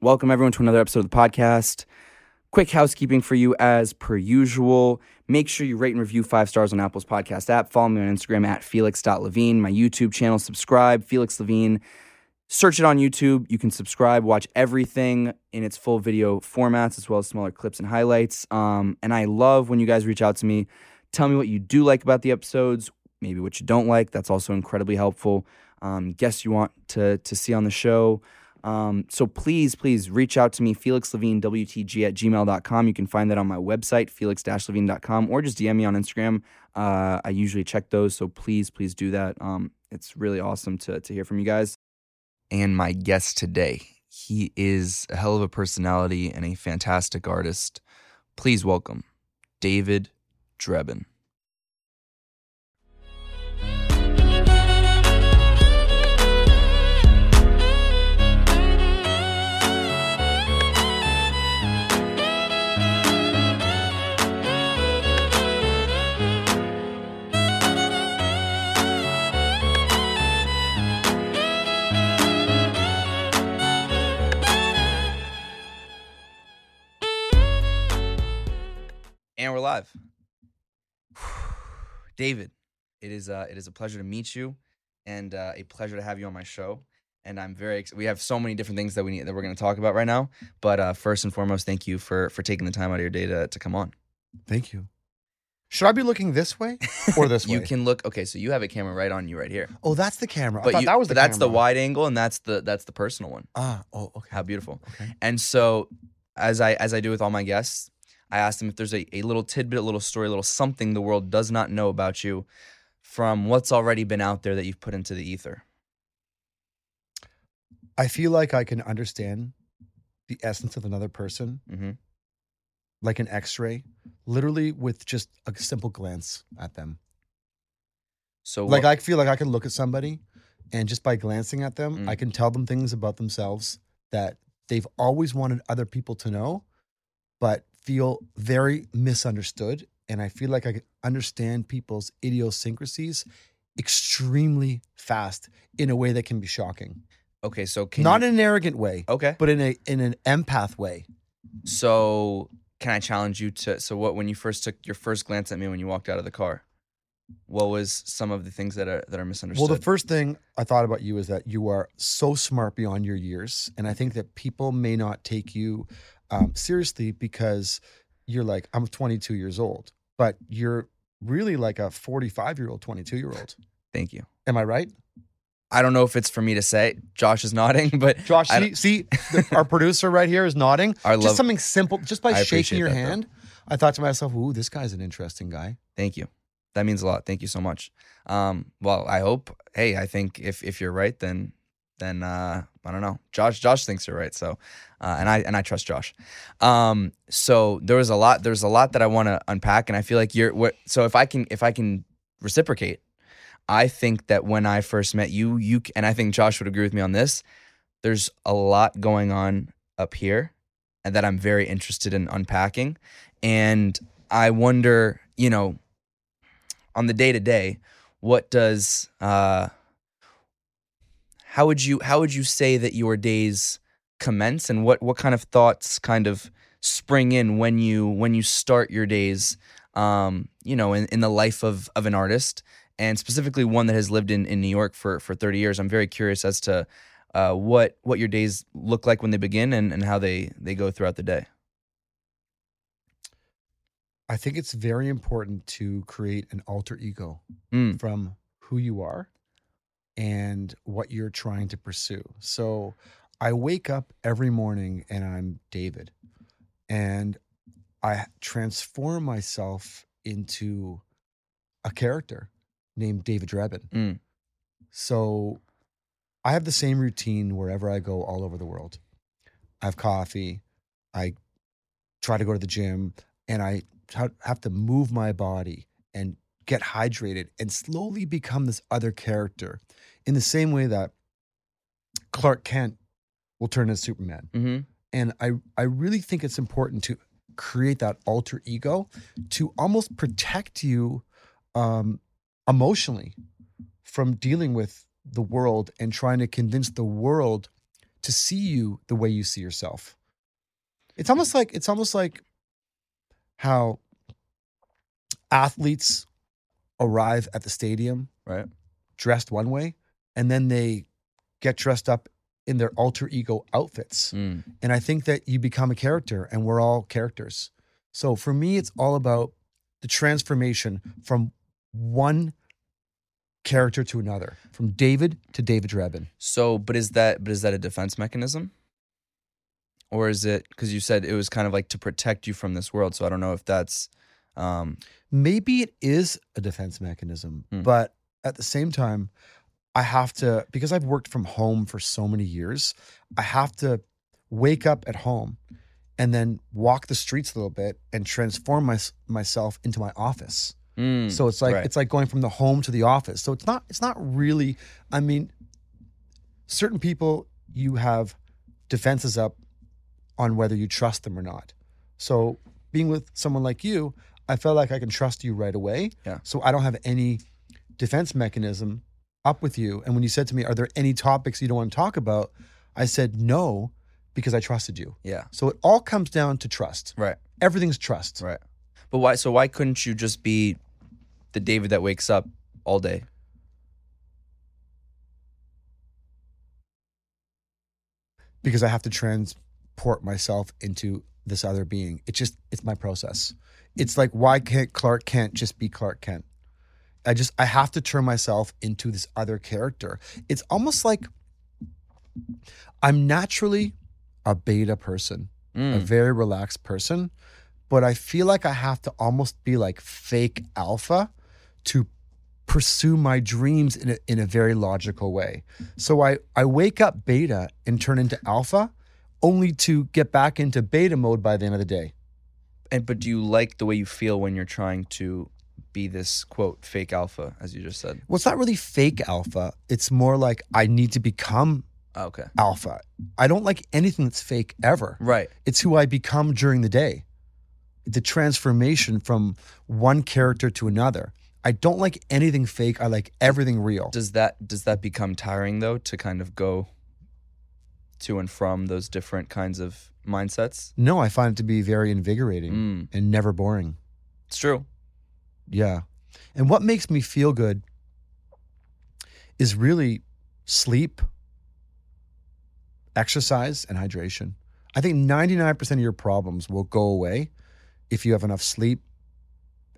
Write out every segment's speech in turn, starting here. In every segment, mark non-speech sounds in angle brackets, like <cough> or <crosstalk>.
Welcome everyone to another episode of the podcast. Quick housekeeping for you as per usual. Make sure you rate and review five stars on Apple's podcast app. Follow me on Instagram at felix.levine, my YouTube channel. Subscribe, Felix Levine. Search it on YouTube. You can subscribe, watch everything in its full video formats, as well as smaller clips and highlights. Um, and I love when you guys reach out to me. Tell me what you do like about the episodes, maybe what you don't like. That's also incredibly helpful. Um, guests you want to, to see on the show. Um, so please, please reach out to me, felixlevinewtg at gmail.com. You can find that on my website, felix-levine.com, or just DM me on Instagram. Uh, I usually check those, so please, please do that. Um, it's really awesome to, to hear from you guys. And my guest today, he is a hell of a personality and a fantastic artist. Please welcome David Drebin. And we're live. <sighs> David, it is uh, it is a pleasure to meet you, and uh, a pleasure to have you on my show. And I'm very ex- we have so many different things that we need that we're going to talk about right now. But uh, first and foremost, thank you for for taking the time out of your day to to come on. Thank you. Should I be looking this way or this <laughs> way? you can look. Okay, so you have a camera right on you right here. Oh, that's the camera. I But thought you, that was the that's the wide angle, and that's the that's the personal one. Ah, oh, okay. How beautiful. Okay. And so, as I as I do with all my guests, I asked them if there's a, a little tidbit, a little story, a little something the world does not know about you from what's already been out there that you've put into the ether. I feel like I can understand the essence of another person, hmm like an X-ray, literally with just a simple glance at them. So, Like what- I feel like I can look at somebody, and just by glancing at them, Mm. I can tell them things about themselves that they've always wanted other people to know, but feel very misunderstood. And I feel like I understand people's idiosyncrasies extremely fast in a way that can be shocking. okay, so can Not you, in an arrogant way, okay. but in a in an empath way. So, can I challenge you to? So, what when you first took your first glance at me when you walked out of the car? What was some of the things that are that are misunderstood? Well, the first thing I thought about you is that you are so smart beyond your years, and I think that people may not take you um, seriously because you're like, I'm 22 years old, but you're really like a 45 year old, 22 year old. Thank you. Am I right, I don't know if it's for me to say. Josh is nodding, <laughs> but Josh? See, see the, our producer right here is nodding. I just love. something simple, just by I shaking your that, though. hand. I thought to myself, "Ooh, this guy's an interesting guy." Thank you. That means a lot. Thank you so much. Um, well, I hope. Hey, I think if if you're right, then then uh, I don't know. Josh Josh thinks you're right. So, uh, and I and I trust Josh. Um, so there was a lot. There's a lot that I want to unpack, and I feel like you're. What, so if I can if I can reciprocate, I think that when I first met you, you and I think Josh would agree with me on this. There's a lot going on up here, and that I'm very interested in unpacking, and I wonder, you know, on the day to day, what does uh how would you how would you say that your days commence? And what what kind of thoughts kind of spring in when you when you start your days um you know in, in the life of of an artist? And specifically one that has lived in in New York for for 30 years. I'm very curious as to uh what what your days look like when they begin and and how they they go throughout the day. I think it's very important to create an alter ego Mm. from who you are and what you're trying to pursue. So I wake up every morning and I'm David and I transform myself into a character named David Drebin. Mm. So I have the same routine wherever I go all over the world. I have coffee. I try to go to the gym and I have to move my body and get hydrated and slowly become this other character in the same way that Clark Kent will turn into Superman. mm-hmm. And I, I really think it's important to create that alter ego to almost protect you um, emotionally from dealing with the world and trying to convince the world to see you the way you see yourself. It's almost like it's almost like how athletes arrive at the stadium Right. dressed one way and then they get dressed up in their alter ego outfits. Mm. And I think that you become a character and we're all characters. So for me, it's all about the transformation from one character to another, from David to David Drebin. So, but is that but is that a defense mechanism? Or is it because you said it was kind of like to protect you from this world? So I don't know if that's um Maybe it is a defense mechanism, Hmm. but at the same time, I have to, because I've worked from home for so many years, I have to wake up at home and then walk the streets a little bit and transform my, myself into my office. mm, So it's like right. it's like going from the home to the office. So it's not it's not really. I mean, certain people you have defenses up on whether you trust them or not. So being with someone like you, I felt like I can trust you right away. Yeah. So I don't have any defense mechanism up with you. And when you said to me, "Are there any topics you don't want to talk about?" I said no because I trusted you. yeah. So it all comes down to trust. Right. Everything's trust. Right. But why so why couldn't you just be the David that wakes up all day? because I have to transport myself into this other being. It just it's my process. It's like why can't Clark Kent just be Clark Kent? I just I have to turn myself into this other character. It's almost like I'm naturally a beta person, a Mm. very relaxed person, but I feel like I have to almost be like fake alpha to pursue my dreams in a, in a very logical way. So I, I wake up beta and turn into alpha only to get back into beta mode by the end of the day. And but do you like the way you feel when you're trying to be this quote fake alpha, as you just said? Well, it's not really fake alpha. It's more like I need to become Oh, okay. alpha. I don't like anything that's fake ever. Right. It's who I become during the day. The transformation from one character to another. I don't like anything fake. I like everything real. Does that does that become tiring though to kind of go to and from those different kinds of mindsets? No, I find it to be very invigorating Mm. and never boring. It's true. Yeah. And what makes me feel good is really sleep, exercise, and hydration. I think 99% of your problems will go away if you have enough sleep,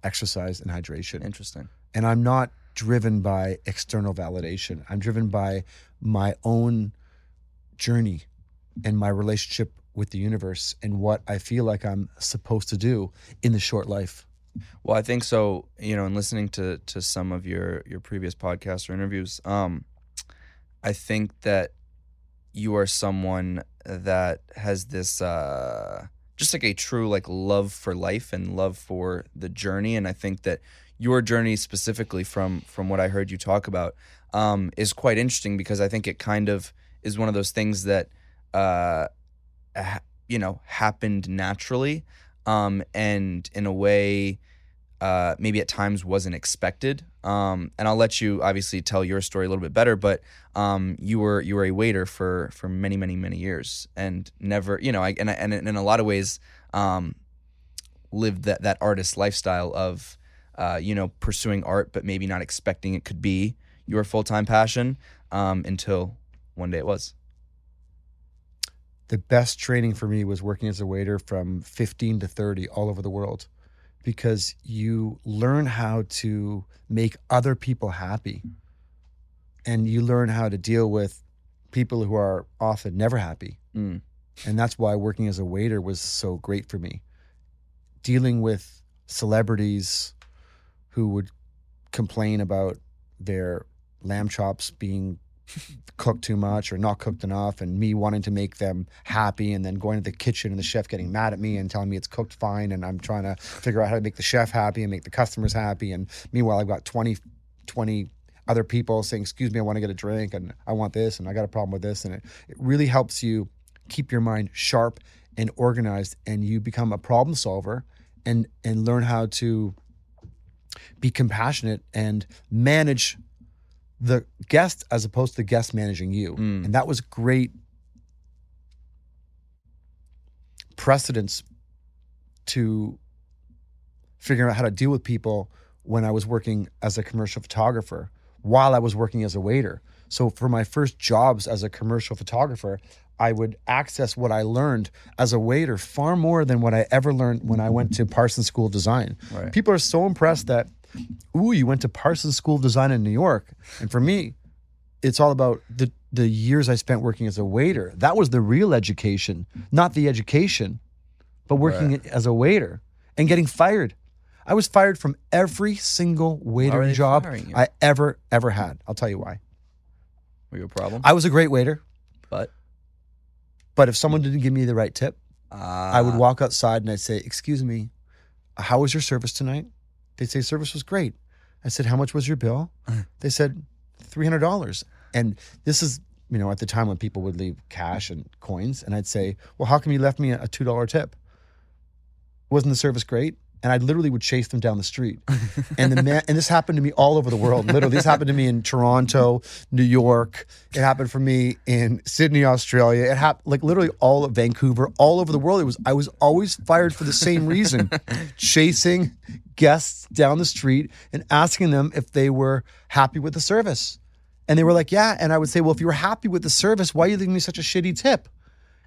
exercise, and hydration. Interesting. And I'm not driven by external validation. I'm driven by my own journey and my relationship with the universe and what I feel like I'm supposed to do in the short life. Well, I think so. You know, in listening to to some of your your previous podcasts or interviews, um, I think that you are someone that has this uh, just like a true like love for life and love for the journey, and I think that your journey specifically from from what I heard you talk about um, is quite interesting because I think it kind of is one of those things that uh, you know happened naturally um, and in a way uh, maybe at times wasn't expected. Um, and I'll let you obviously tell your story a little bit better, but um, you were you were a waiter for for many many many years and never you know I, and and in a lot of ways um, lived that that artist lifestyle of uh, you know pursuing art but maybe not expecting it could be your full time passion um, until one day it was. The best training for me was working as a waiter from 15 to 30 all over the world because you learn how to make other people happy and you learn how to deal with people who are often never happy Mm. and that's why working as a waiter was so great for me dealing with celebrities who would complain about their lamb chops being cooked too much or not cooked enough and me wanting to make them happy and then going to the kitchen and the chef getting mad at me and telling me it's cooked fine and I'm trying to figure out how to make the chef happy and make the customers happy. And meanwhile I've got 20 20 other people saying excuse me I want to get a drink and I want this and I got a problem with this. And it, it really helps you keep your mind sharp and organized and you become a problem solver and and learn how to be compassionate and manage the guest as opposed to the guest managing you Mm. and that was great precedence to figuring out how to deal with people when I was working as a commercial photographer while I was working as a waiter. So for my first jobs as a commercial photographer, I would access what I learned as a waiter far more than what I ever learned when I went to Parsons School of Design. Right. People are so impressed that, ooh, you went to Parsons School of Design in New York. And for me, it's all about the the years I spent working as a waiter. That was the real education, not the education, but working Right. as a waiter and getting fired. I was fired from every single Why were waitering they job? I ever ever had. I'll tell you why. Were you a problem? I was a great waiter, but but if someone didn't give me the right tip, uh, I would walk outside and I'd say, "Excuse me, how was your service tonight?" They'd say, "Service was great." I said, "How much was your bill?" Uh-huh. they said, 300 dollars." And this is, you know, at the time when people would leave cash and coins, and I'd say, "Well, how come you left me a two dollar tip? Wasn't the service great?" And I literally would chase them down the street. <laughs> And the man, and this happened to me all over the world. Literally, this happened to me in Toronto, New York. It happened for me in Sydney, Australia. It happened like literally all of Vancouver, all over the world. It was I was always fired for the same reason, <laughs> chasing guests down the street and asking them if they were happy with the service. And they were like, "Yeah." And I would say, "Well, if you were happy with the service, why are you leaving me such a shitty tip?"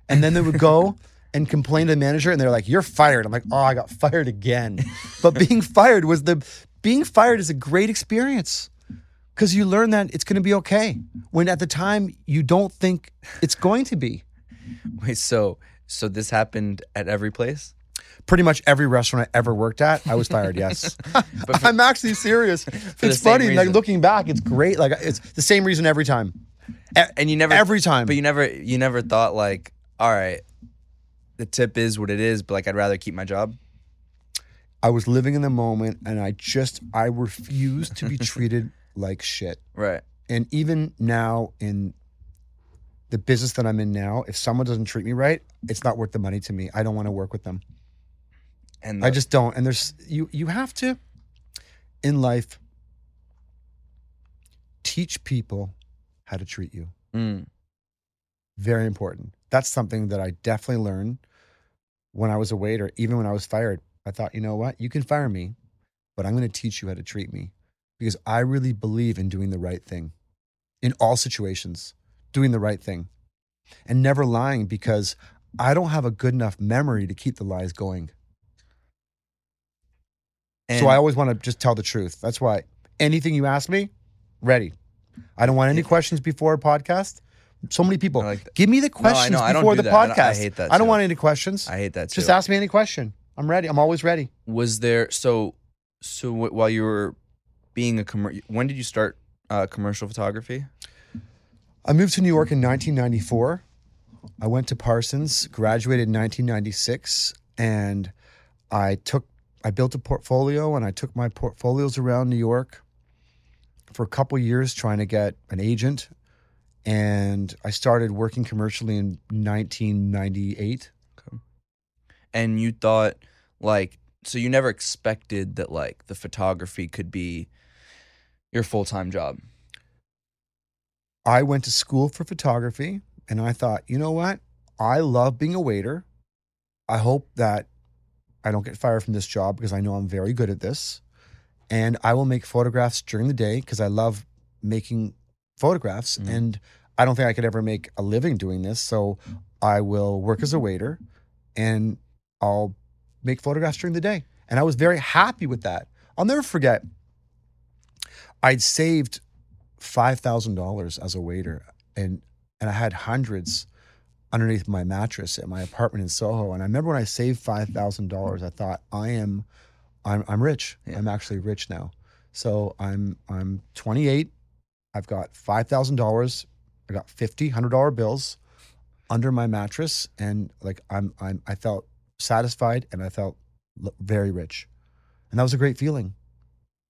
And then they would go <laughs> and complained to the manager, and they're like, "You're fired." I'm like, "Oh, I got fired again." But being <laughs> fired was the being fired is a great experience because you learn that it's going to be okay when at the time you don't think it's going to be. wait. So so this happened at every place. Pretty much every restaurant I ever worked at, I was fired. Yes, <laughs> But for- <laughs> I'm actually serious. It's funny. Like looking back, it's great. Like it's the same reason every time. And you never every time. But you never you never thought like, all right, the tip is what it is, but like I'd rather keep my job. I was living in the moment, and I just I refused to be <laughs> treated like shit. Right. And even now in the business that I'm in now, if someone doesn't treat me right, it's not worth the money to me. I don't want to work with them. And I just don't. And there's you you have to in life teach people how to treat you. Mm, Very important. That's something that I definitely learned when I was a waiter, even when I was fired. I thought, you know what? You can fire me, but I'm going to teach you how to treat me because I really believe in doing the right thing in all situations, doing the right thing and never lying because I don't have a good enough memory to keep the lies going. and so I always want to just tell the truth. That's why anything you ask me, ready. I don't want any questions before a podcast. So many people like give me the I questions know. I don't before do the that. Podcast. I hate that I don't want any questions. I hate that too. Just ask me any question. I'm ready. I'm always ready. was there so so w- while you were being a commer- when did you start uh, commercial photography? I moved to New York in 1994. I went to Parsons, graduated in 1996, and I took I built a portfolio and I took my portfolios around New York for a couple years trying to get an agent. And I started working commercially in 1998. And you thought like so you never expected that like the photography could be your full-time job. I went to school for photography and I thought, you know what? I love being a waiter. I hope that I don't get fired from this job because I know I'm very good at this. And I will make photographs during the day because I love making photographs. Mhm. And I don't think I could ever make a living doing this. So I will work as a waiter and I'll make photographs during the day. And I was very happy with that. I'll never forget, I'd saved five thousand dollars as a waiter, and and I had hundreds underneath my mattress at my apartment in Soho. And I remember when I saved five thousand dollars, I thought I am, I'm I'm rich. Yeah. I'm actually rich now. So I'm I'm 28. I've got five thousand dollars. I got fifty hundred dollar bills under my mattress, and like I'm I'm I felt satisfied and I felt l- very rich, and that was a great feeling.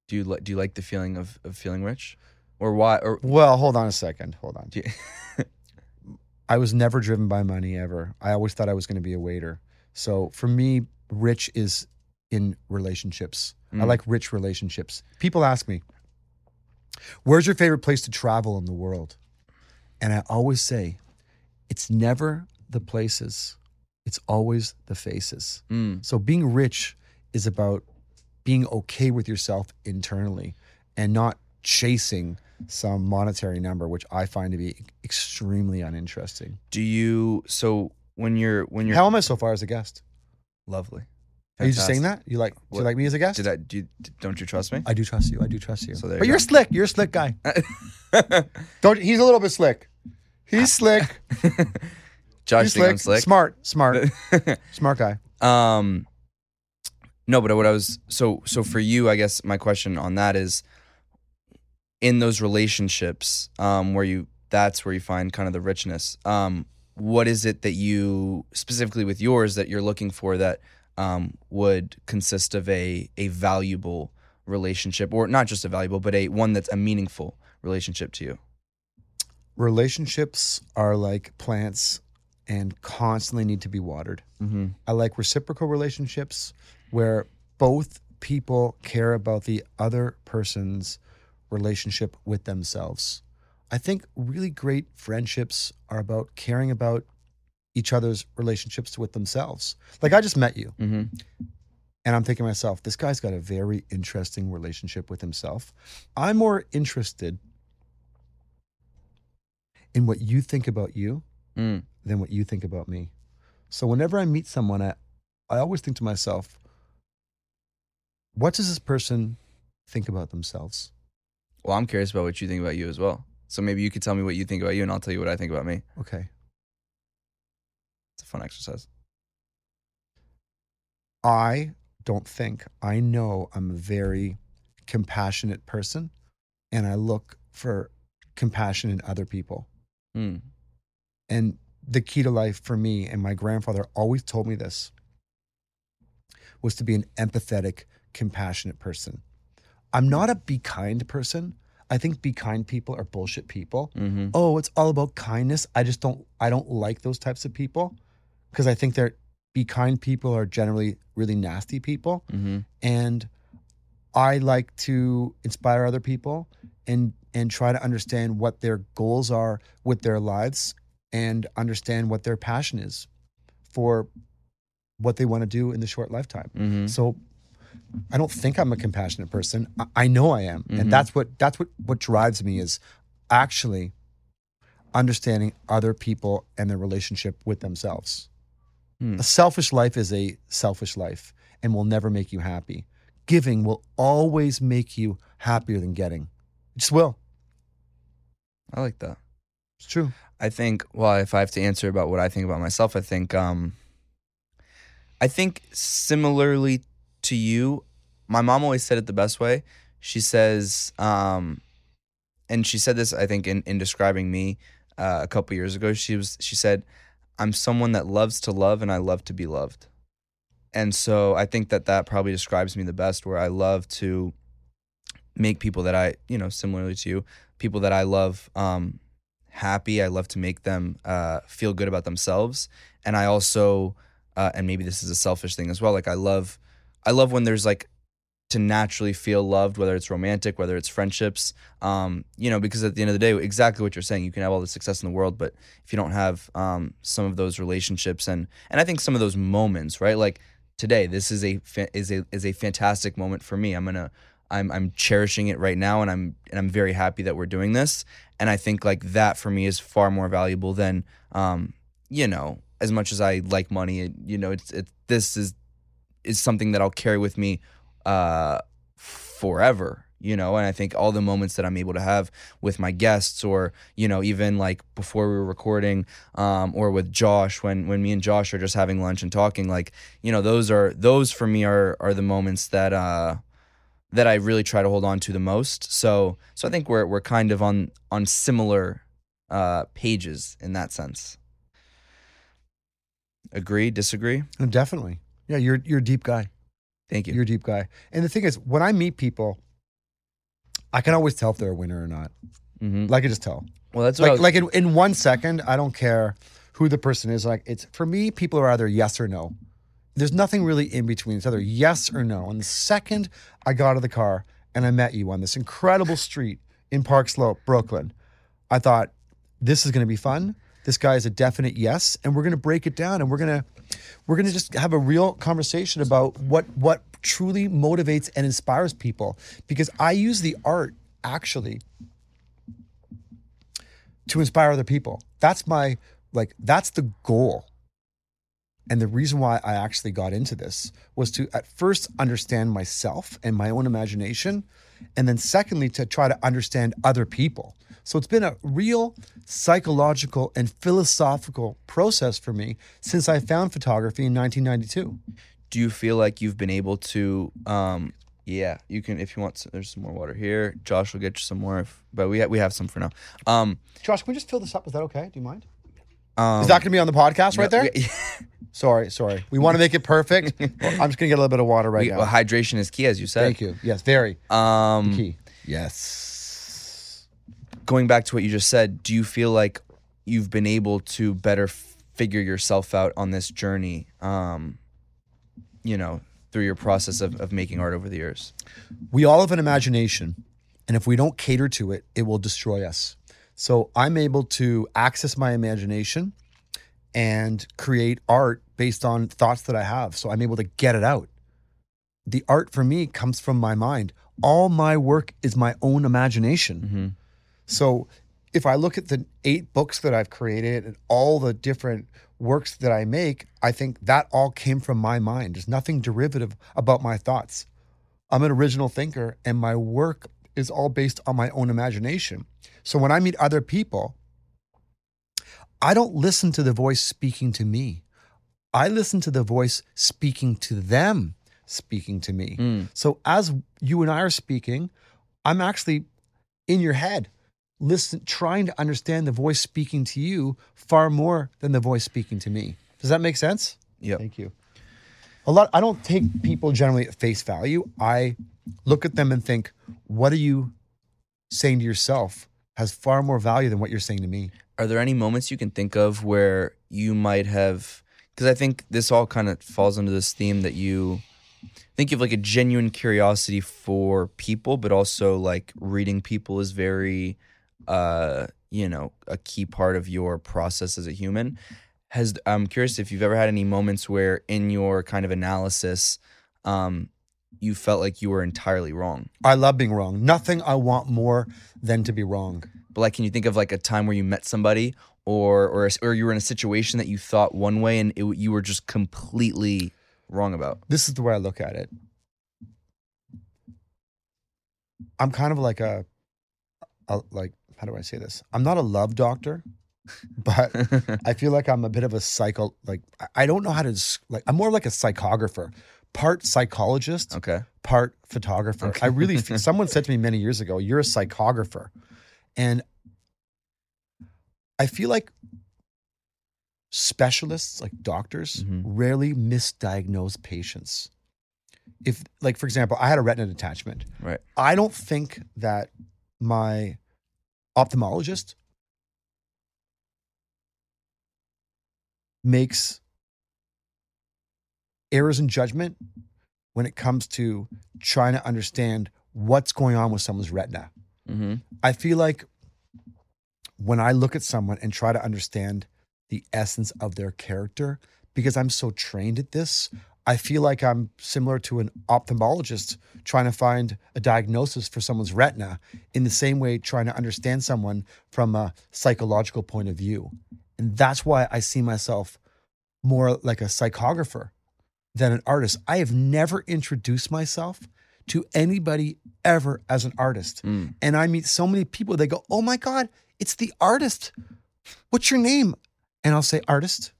Do you like do you like the feeling of, of feeling rich? Or why or Well, hold on a second. Hold on. <laughs> I was never driven by money ever. I always thought I was going to be a waiter. So for me, rich is in relationships. I Mm. like rich relationships. People ask me, Where's your favorite place to travel in the world? And I always say, It's never the places, it's always the faces. Mm. So being rich is about being okay with yourself internally and not chasing some monetary number, which I find to be extremely uninteresting. Do you so when you're when you're How am I so far as a guest? lovely? Are you just saying that? You like do What- you like me as a guest? Did I do? You, don't you trust me? I do trust you. I do trust you. So there but you you're go. slick. You're a slick guy. <laughs> Don't he's a little bit slick. He's <laughs> slick. Josh, he's think I'm slick. Smart. Smart. <laughs> smart guy. Um, no, but what I was so so for you, I guess my question on that is, in those relationships, um, where you that's where you find kind of the richness. Um, what is it that you specifically with yours that you're looking for that um, would consist of a a valuable relationship, or not just a valuable, but a one that's a meaningful relationship to you? Relationships are like plants and constantly need to be watered. Mm-hmm. I like reciprocal relationships where both people care about the other person's relationship with themselves. I think really great friendships are about caring about each other's relationships with themselves. Like I just met you Mm-hmm. and I'm thinking to myself, this guy's got a very interesting relationship with himself. I'm more interested in what you think about you Mm. than what you think about me. So whenever I meet someone, I, I always think to myself, what does this person think about themselves? Well, I'm curious about what you think about you as well. So maybe you could tell me what you think about you, and I'll tell you what I think about me. Okay. A fun exercise. I don't think, I know I'm a very compassionate person and I look for compassion in other people. Mm. And the key to life for me, and my grandfather always told me this, was to be an empathetic, compassionate person. I'm not a be kind person. I think be kind people are bullshit people. Mm-hmm. Oh, it's all about kindness. I just don't I don't like those types of people because I think they're be kind people are generally really nasty people Mm-hmm. and I like to inspire other people and and try to understand what their goals are with their lives and understand what their passion is for what they want to do in the short lifetime. Mm-hmm. So I don't think I'm a compassionate person. I, I know I am, Mhm. and that's what that's what what drives me is actually understanding other people and their relationship with themselves. Hmm. A selfish life is a selfish life and will never make you happy. Giving will always make you happier than getting. It just will. I like that. It's true. I think. Well, if I have to answer about what I think about myself, I think. Um, I think similarly to you, my mom always said it the best way. She says, um, and she said this. I think in in describing me uh, a couple years ago, she was she said, "I'm someone that loves to love, and I love to be loved." And so I think that that probably describes me the best. Where I love to make people that I, you know, similarly to you, people that I love um, happy. I love to make them uh, feel good about themselves, and I also, uh, and maybe this is a selfish thing as well. Like I love, I love when there's like to naturally feel loved, whether it's romantic, whether it's friendships. Um, you know, because at the end of the day, exactly what you're saying, you can have all the success in the world, but if you don't have um, some of those relationships and and I think some of those moments, right? Like today, this is a is a is a fantastic moment for me. I'm gonna. I'm, I'm cherishing it right now and I'm and I'm very happy that we're doing this and I think like that for me is far more valuable than um you know as much as I like money you know it's it this is is something that I'll carry with me uh forever you know and I think all the moments that I'm able to have with my guests or you know even like before we were recording um or with Josh when when me and Josh are just having lunch and talking like you know those are those for me are are the moments that uh that I really try to hold on to the most. So so I think we're we're kind of on on similar uh, pages in that sense. Agree? Disagree? Definitely. Yeah, you're you're a deep guy. Thank you. You're a deep guy. And the thing is, when I meet people, I can always tell if they're a winner or not. hmm Like I just tell. Well, that's Like was, like in, in one second, I don't care who the person is. Like it's for me, people are either yes or no. There's nothing really in between. It's either yes or no. And the second I got out of the car and I met you on this incredible street in Park Slope, Brooklyn, I thought this is going to be fun. This guy is a definite yes, and we're going to break it down and we're going to we're going to just have a real conversation about what what truly motivates and inspires people because I use the art actually to inspire other people. That's my like that's the goal. And the reason why I actually got into this was to at first understand myself and my own imagination and then secondly to try to understand other people. So it's been a real psychological and philosophical process for me since I found photography in 1992. Do you feel like you've been able to? Um, yeah, you can if you want. There's some more water here. Josh will get you some more, if, but we ha- we have some for now. Um, Josh, can we just fill this up? Is that okay? Do you mind? um, Is that going to be on the podcast right there? we- <laughs> Sorry, sorry. We want to make it perfect. <laughs> Well, I'm just going to get a little bit of water right we- now. well, hydration is key, as you said. Thank you. Yes, very Um, key. Yes. Going back to what you just said, do you feel like you've been able to better figure yourself out on this journey? Um, you know, through your process of, of making art over the years. We all have an imagination, and if we don't cater to it, it will destroy us. So I'm able to access my imagination and create art based on thoughts that I have. So I'm able to get it out. The art for me comes from my mind. All my work is my own imagination. So if I look at the eight books that I've created and all the different works that I make, I think that all came from my mind. There's nothing derivative about my thoughts. I'm an original thinker and my work is all based on my own imagination. So when I meet other people, I don't listen to the voice speaking to me. I listen to the voice speaking to them, speaking to me. Mm. So as you and I are speaking, I'm actually in your head, listen, trying to understand the voice speaking to you far more than the voice speaking to me. Does that make sense? Yep. Thank you. A lot. I don't take people generally at face value. I look at them and think, what are you saying to yourself has far more value than what you're saying to me. Are there any moments you can think of where you might have? Because I think this all kind of falls under this theme that you think you have like a genuine curiosity for people, but also like reading people is very, uh, you know, a key part of your process as a human. Has I'm curious if you've ever had any moments where in your kind of analysis, um, you felt like you were entirely wrong. I love being wrong. Nothing I want more than to be wrong. But like, can you think of like a time where you met somebody, or or or you were in a situation that you thought one way and it, you were just completely wrong about? This is the way I look at it. I'm kind of like a, a like how do I say this? I'm not a love doctor, but <laughs> I feel like I'm a bit of a psycho. Like I- don't know how to like. I'm more like a psychographer, part psychologist, okay. part photographer. Okay. I really. feel, <laughs> someone said to me many years ago, "You're a psychographer," and I feel like specialists, like doctors, Mhm. rarely misdiagnose patients. If, like, for example, I had a retina detachment. Right. I don't think that my ophthalmologist makes errors in judgment when it comes to trying to understand what's going on with someone's retina. Mm-hmm. I feel like when I look at someone and try to understand the essence of their character, because I'm so trained at this, I feel like I'm similar to an ophthalmologist trying to find a diagnosis for someone's retina in the same way trying to understand someone from a psychological point of view. And that's why I see myself more like a psychographer than an artist. I have never introduced myself to anybody ever as an artist. Mm. And I meet so many people, they go, Oh my God, it's the artist. What's your name? And I'll say, Artist.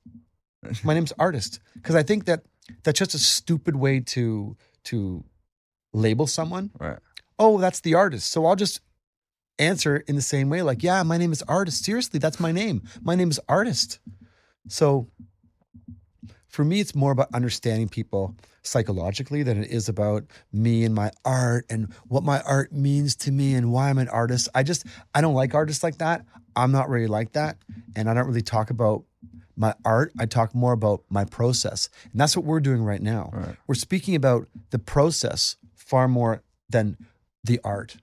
My name's Artist. Because I think that that's just a stupid way to to label someone. Right. Oh, that's the artist. So I'll just answer in the same way, like, yeah, my name is Artist. Seriously, that's my name. My name is Artist. So for me, it's more about understanding people psychologically than it is about me and my art and what my art means to me and why I'm an artist. I just, I don't like artists like that. I'm not really like that. And I don't really talk about my art. I talk more about my process. And that's what we're doing right now. Right. We're speaking about the process far more than the art.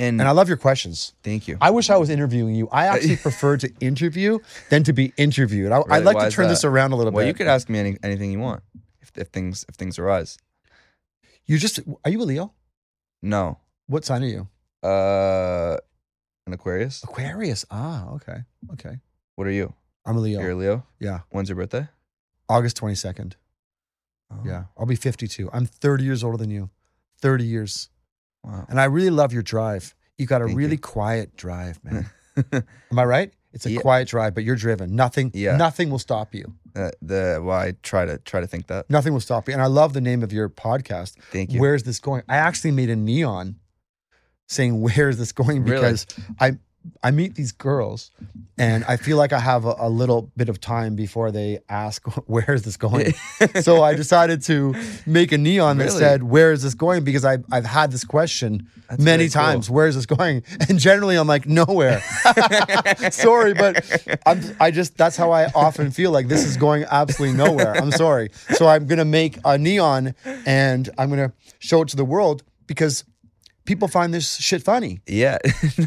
And, And I love your questions. thank you. I wish I was interviewing you. I actually <laughs> prefer to interview than to be interviewed. I, I'd Really? like Why to turn this around a little well, bit. Well, you could ask me any, anything you want if, if things if things arise. You just are you a Leo? No, What sign are you? uh, an Aquarius. Aquarius. Ah, okay. Okay. What are you? I'm a Leo. You're a Leo. Yeah. When's your birthday? August 22nd. Oh, Yeah. I'll be 52. I'm 30 years older than you. 30 years. Wow. And I really love your drive. You got a Thank really you. quiet drive, man. <laughs> Am I right? It's a Yeah. quiet drive, but you're driven. Nothing Yeah. nothing will stop you. Uh, the well, I try to try to think that. Nothing will stop you. And I love the name of your podcast. Thank you. Where's this going? I actually made a neon saying where is this going Really? because I I meet these girls and I feel like I have a, a little bit of time before they ask <laughs> where is this going. <laughs> so I decided to make a neon that said where is this going because I I've had this question That's many cool. times where is this going <laughs> and generally I'm like nowhere. sorry but I'm I just that's how I often feel like this is going absolutely nowhere. I'm sorry. So I'm going to make a neon and I'm going to show it to the world because people find this shit funny, yeah.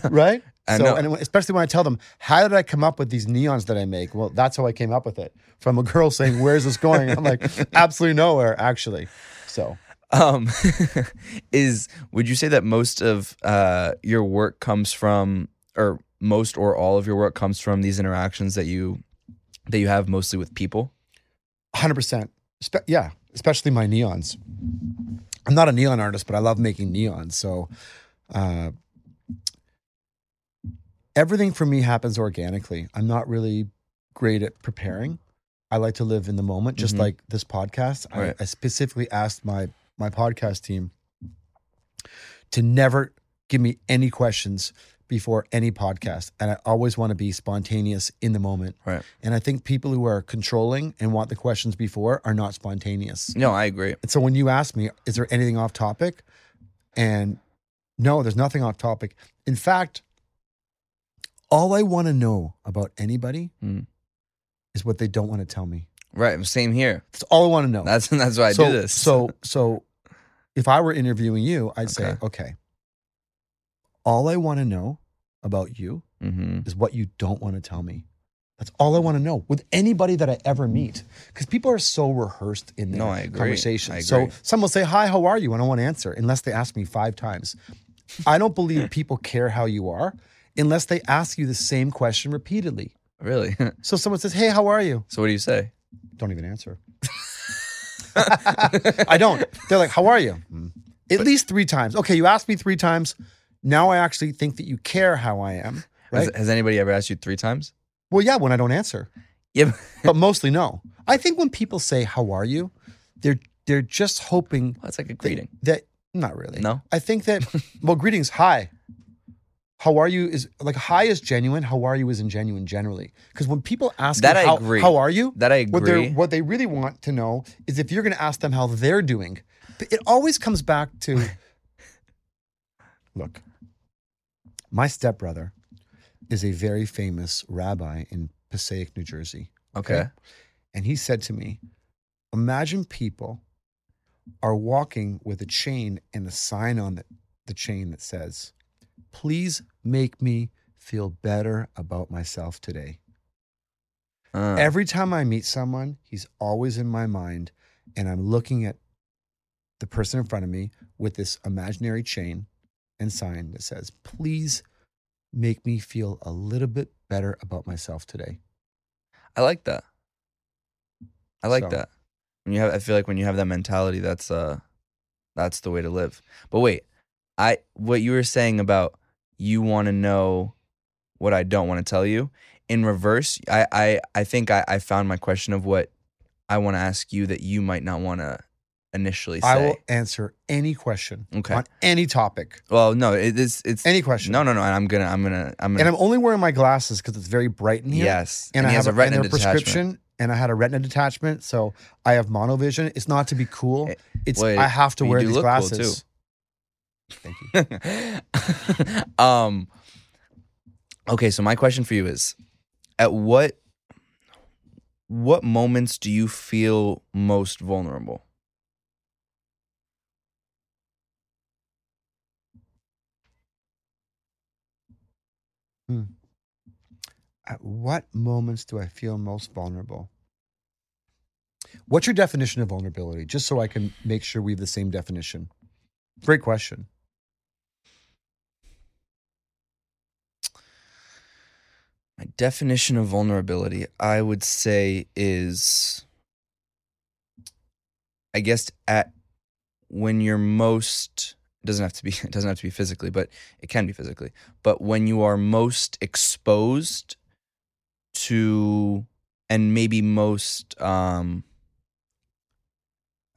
right? I so know. and especially when I tell them, "How did I come up with these neons that I make?" Well, that's how I came up with it. From a girl saying, "Where's this going?" I'm like, <laughs> "Absolutely nowhere, actually." So, um, <laughs> is would you say that most of uh your work comes from, or most or all of your work comes from these interactions that you that you have mostly with people? 100%. Spe- yeah, especially my neons. I'm not a neon artist, but I love making neons. So, uh, everything for me happens organically. I'm not really great at preparing. I like to live in the moment, just Mhm. like this podcast. Right. I, I specifically asked my my podcast team to never give me any questions before any podcast, and I always want to be spontaneous in the moment. Right. And I think people who are controlling and want the questions before are not spontaneous. No, I agree. And so when you ask me, is there anything off topic? And no, there's nothing off topic. In fact, all I want to know about anybody Mm. is what they don't want to tell me. Right. Same here. That's all I want to know. That's <laughs> that's why I so, do this. So, so if I were interviewing you, I'd say, Okay. okay, all I want to know about you hmm is what you don't want to tell me. That's all I want to know with anybody that I ever meet. Because people are so rehearsed in their No, I agree. conversation. I So agree. some will say, Hi, how are you? And I won't answer unless they ask me five times. I don't believe <laughs> people care how you are unless they ask you the same question repeatedly. really. <laughs> So someone says, Hey, how are you? so what do you say? Don't even answer. <laughs> I don't. They're like, How are you? "Mm." At least three times. Okay, you asked me three times. Now I actually think that you care how I am. Has, Right? has anybody ever asked you three times? Well, yeah, when I don't answer. Yeah. but- <laughs> but mostly no. I think when people say "How are you," they're they're just hoping That's like a that, greeting. that not really. No. I think that well, greetings, hi. How are you is like hi is genuine. How are you isn't genuine generally because when people ask That you, I how, agree. how are you, That I agree. what they really want to know is if you're going to ask them how they're doing. But It always comes back to look. My stepbrother is a very famous rabbi in Passaic, New Jersey. Okay. And he said to me, Imagine people are walking with a chain and a sign on the, the chain that says, Please make me feel better about myself today. Uh, Every time I meet someone, he's always in my mind, and I'm looking at the person in front of me with this imaginary chain and sign that says, Please make me feel a little bit better about myself today. I like that. I like So- that. When you have, I feel like when you have that mentality, that's uh, that's the way to live. But wait, I what you were saying about you want to know what I don't want to tell you. In reverse, I I I think I I found my question of what I want to ask you that you might not want to initially say. I will answer any question Okay. on any topic, well, no, it is it's any question. no no no. And I'm gonna I'm gonna I'm gonna And I'm only wearing my glasses because it's very bright in here. yes. And, I he have has a, retina they're detachment. prescription, and I had a retina detachment, so I have monovision. It's not to be cool. Eh, It's wait, I have to you wear do these look cool, glasses. Thank you. <laughs> um okay so my question for you is at what what moments do you feel most vulnerable At what moments do I feel most vulnerable? What's your definition of vulnerability? Just so I can make sure we have the same definition. Great question. My definition of vulnerability, I would say, is I guess at when you're most it doesn't have to be <laughs> it doesn't have to be physically, but it can be physically. But when you are most exposed to and maybe most um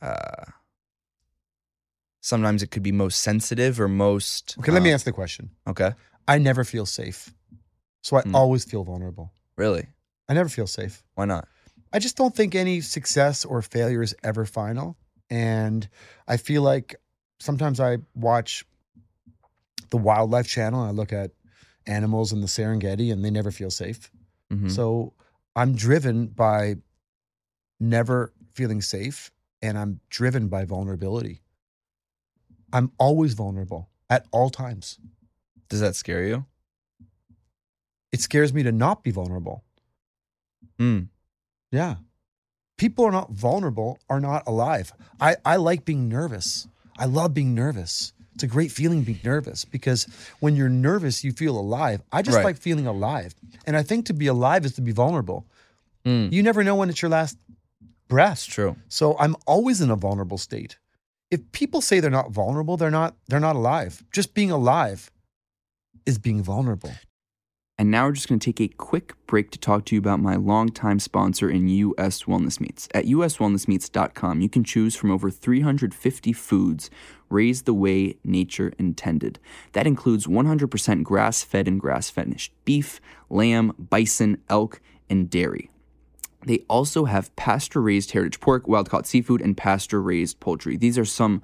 uh sometimes it could be most sensitive or most Okay, let me ask the question. Okay. I never feel safe. So I Hmm. always feel vulnerable. Really? I never feel safe. Why not? I just don't think any success or failure is ever final. And I feel like sometimes I watch the wildlife channel and I look at animals in the Serengeti and they never feel safe. Mhm. So I'm driven by never feeling safe and I'm driven by vulnerability. I'm always vulnerable at all times. Does that scare you? It scares me to not be vulnerable. Mm. Yeah. People are not vulnerable, are not alive. I, I like being nervous. I love being nervous. It's a great feeling being nervous because when you're nervous, you feel alive. I just Right. like feeling alive. And I think to be alive is to be vulnerable. Mm. You never know when it's your last breath. True. So I'm always in a vulnerable state. If people say they're not vulnerable, they're not they're not alive. Just being alive is being vulnerable. And now we're just going to take a quick break to talk to you about my longtime sponsor in US Wellness Meats. At uswellnessmeats.com, you can choose from over 350 foods raised the way nature intended. That includes 100% grass fed and grass finished beef, lamb, bison, elk, and dairy. They also have pasture raised heritage pork, wild caught seafood, and pasture raised poultry. These are some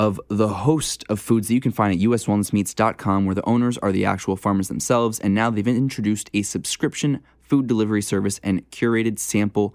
of the host of foods that you can find at uswellnessmeats.com, where the owners are the actual farmers themselves. And now they've introduced a subscription food delivery service and curated sample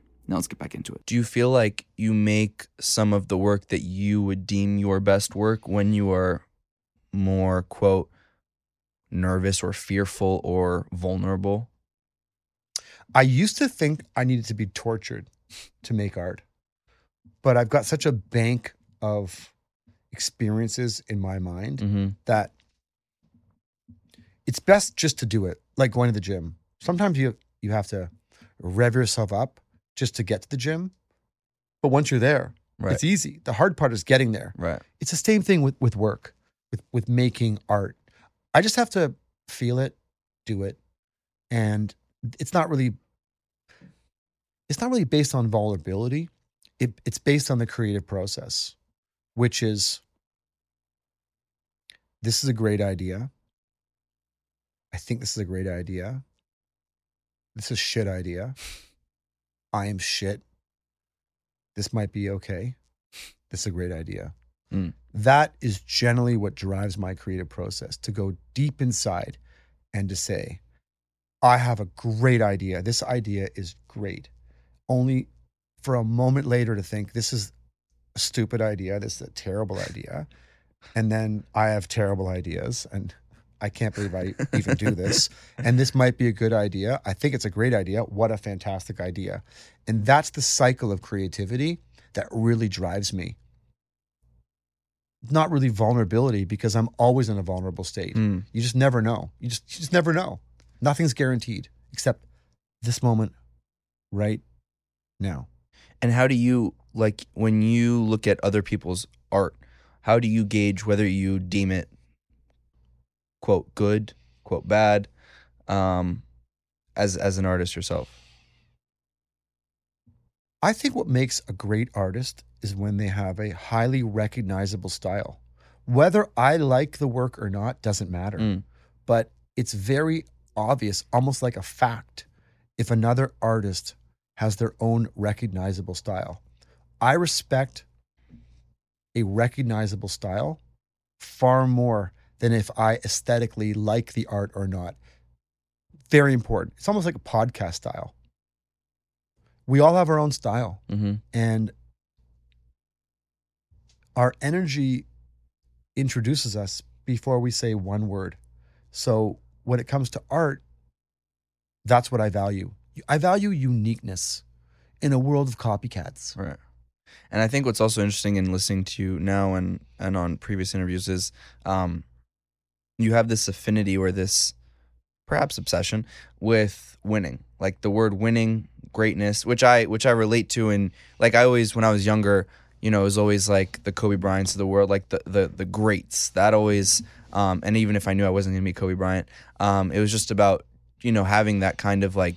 Now let's get back into it. Do you feel like you make some of the work that you would deem your best work when you are more, quote, nervous or fearful or vulnerable? I used to think I needed to be tortured to make art, but I've got such a bank of experiences in my mind Mm-hmm. that it's best just to do it, like going to the gym. Sometimes you you have to rev yourself up just to get to the gym, but once you're there, Right. it's easy. The hard part is getting there. right. It's the same thing with with work, with with making art. I just have to feel it, do it, and it's not really it's not really based on vulnerability. It, it's based on the creative process, which is this is a great idea. I think this is a great idea. This is a shit idea. <laughs> I am shit. This might be okay. This is a great idea. Mm. That is generally what drives my creative process to go deep inside and to say, I have a great idea. This idea is great. Only for a moment later to think, this is a stupid idea. This is a terrible idea. And then I have terrible ideas and I can't believe I even do this. <laughs> And this might be a good idea. I think it's a great idea. What a fantastic idea. And that's the cycle of creativity that really drives me. Not really vulnerability because I'm always in a vulnerable state. Mm. You just never know. You just you just never know. Nothing's guaranteed except this moment right now. And how do you like when you look at other people's art? How do you gauge whether you deem it quote good, quote bad, um, as as an artist yourself? I think what makes a great artist is when they have a highly recognizable style. Whether I like the work or not doesn't matter, Mm. but it's very obvious, almost like a fact, if another artist has their own recognizable style. I respect a recognizable style far more than if I aesthetically like the art or not. Very important. It's almost like a podcast style. We all have our own style, Mm-hmm. and our energy introduces us before we say one word. So when it comes to art, that's what I value. I value uniqueness in a world of copycats. Right. And I think what's also interesting in listening to you now and and on previous interviews is um you have this affinity or this perhaps obsession with winning. Like the word winning, greatness, which I which I relate to and like I always when I was younger, you know, it was always like the Kobe Bryants of the world, like the the the greats. That always um and even if I knew I wasn't going to be Kobe Bryant, um it was just about, you know, having that kind of like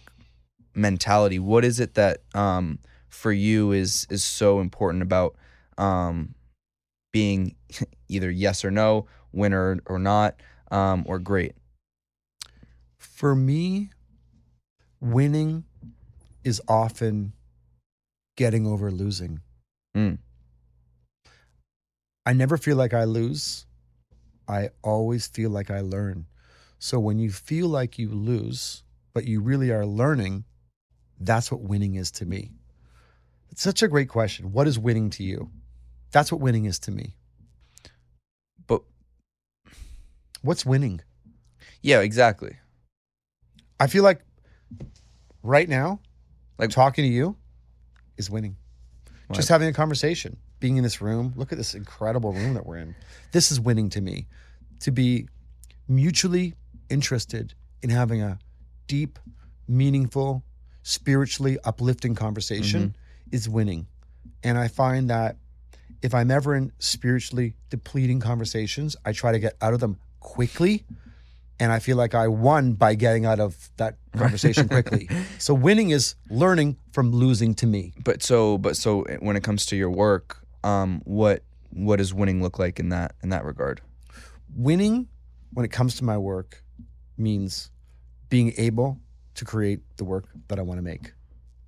mentality. What is it that um for you is is so important about um, being <laughs> either yes or no, winner or not, um, or great. For me, winning is often getting over losing. Mm. I never feel like I lose. I always feel like I learn. So when you feel like you lose, but you really are learning, that's what winning is to me. It's such a great question. What is winning to you? That's what winning is to me. But What's winning? yeah, exactly. I feel like right now, Like- talking to you is winning. Right. Just having a conversation, being in this room. Look at this incredible room that we're in. This is winning to me. To be mutually interested in having a deep, meaningful, spiritually uplifting conversation mm-hmm. is winning. And I find that if I'm ever in spiritually depleting conversations, I try to get out of them quickly. And I feel like I won by getting out of that conversation <laughs> quickly. So winning is learning from losing to me. But so, but so when it comes to your work, um, what what does winning look like in that in that regard? Winning, when it comes to my work, means being able to create the work that I want to make.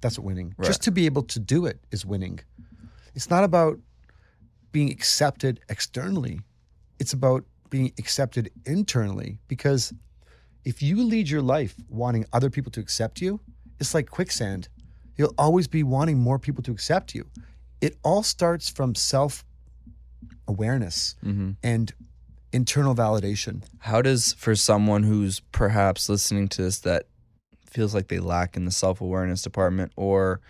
That's what winning. Right. Just to be able to do it is winning. It's not about being accepted externally. It's about being accepted internally because if you lead your life wanting other people to accept you, it's like quicksand. You'll always be wanting more people to accept you. It all starts from self awareness Mm-hmm. and internal validation. How does for someone who's perhaps listening to this that feels like they lack in the self awareness department or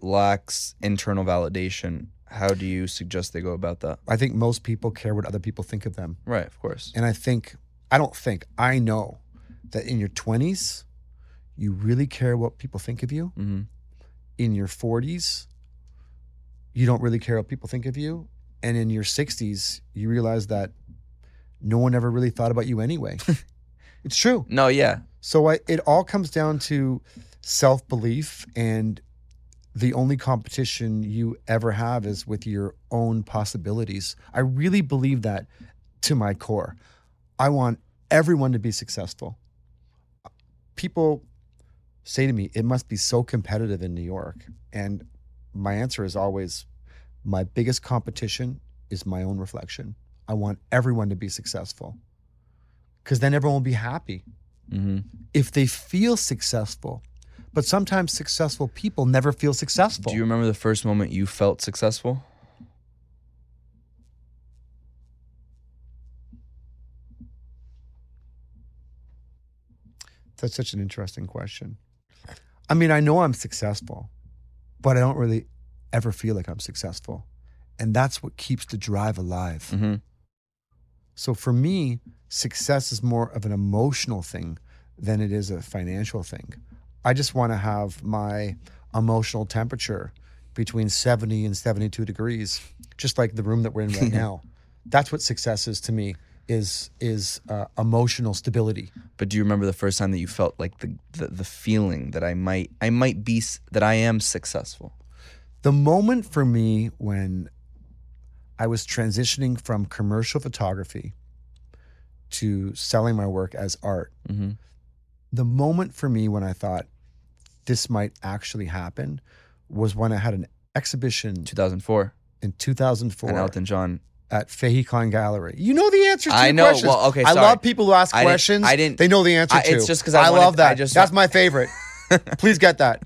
lacks internal validation? How do you suggest they go about that? I think most people care what other people think of them. Right, of course. And I think, I don't think, I know that in your 20s, you really care what people think of you. Mm-hmm. In your 40s, you don't really care what people think of you. And in your 60s, you realize that no one ever really thought about you anyway. <laughs> it's true. No, yeah, So I, it all comes down to self belief, and the only competition you ever have is with your own possibilities. I really believe that to my core. I want everyone to be successful. People say to me, it must be so competitive in New York. And my answer is always my biggest competition is my own reflection. I want everyone to be successful because then everyone will be happy mm-hmm. if they feel successful. But sometimes successful people never feel successful. Do you remember the first moment you felt successful? That's such an interesting question. I mean, I know I'm successful, but I don't really ever feel like I'm successful. And that's what keeps the drive alive. Mm-hmm. So for me, success is more of an emotional thing than it is a financial thing. I just want to have my emotional temperature between 70 and 72 degrees, just like the room that we're in right <laughs> now. That's what success is to me is is uh, emotional stability. But do you remember the first time that you felt like the, the the feeling that I might I might be that I am successful? The moment for me when I was transitioning from commercial photography to selling my work as art, Mm-hmm. The moment for me when I thought, this might actually happen was when I had an exhibition 2004 in 2004 and Elton John. at Fahey Klein Gallery. You know the answer to I know. questions. Well, okay, I love people who ask I didn't- questions. I didn't- They know the answer I- to. it's just 'cause I wanted- love that. I just That's my favorite. <laughs> Please get that.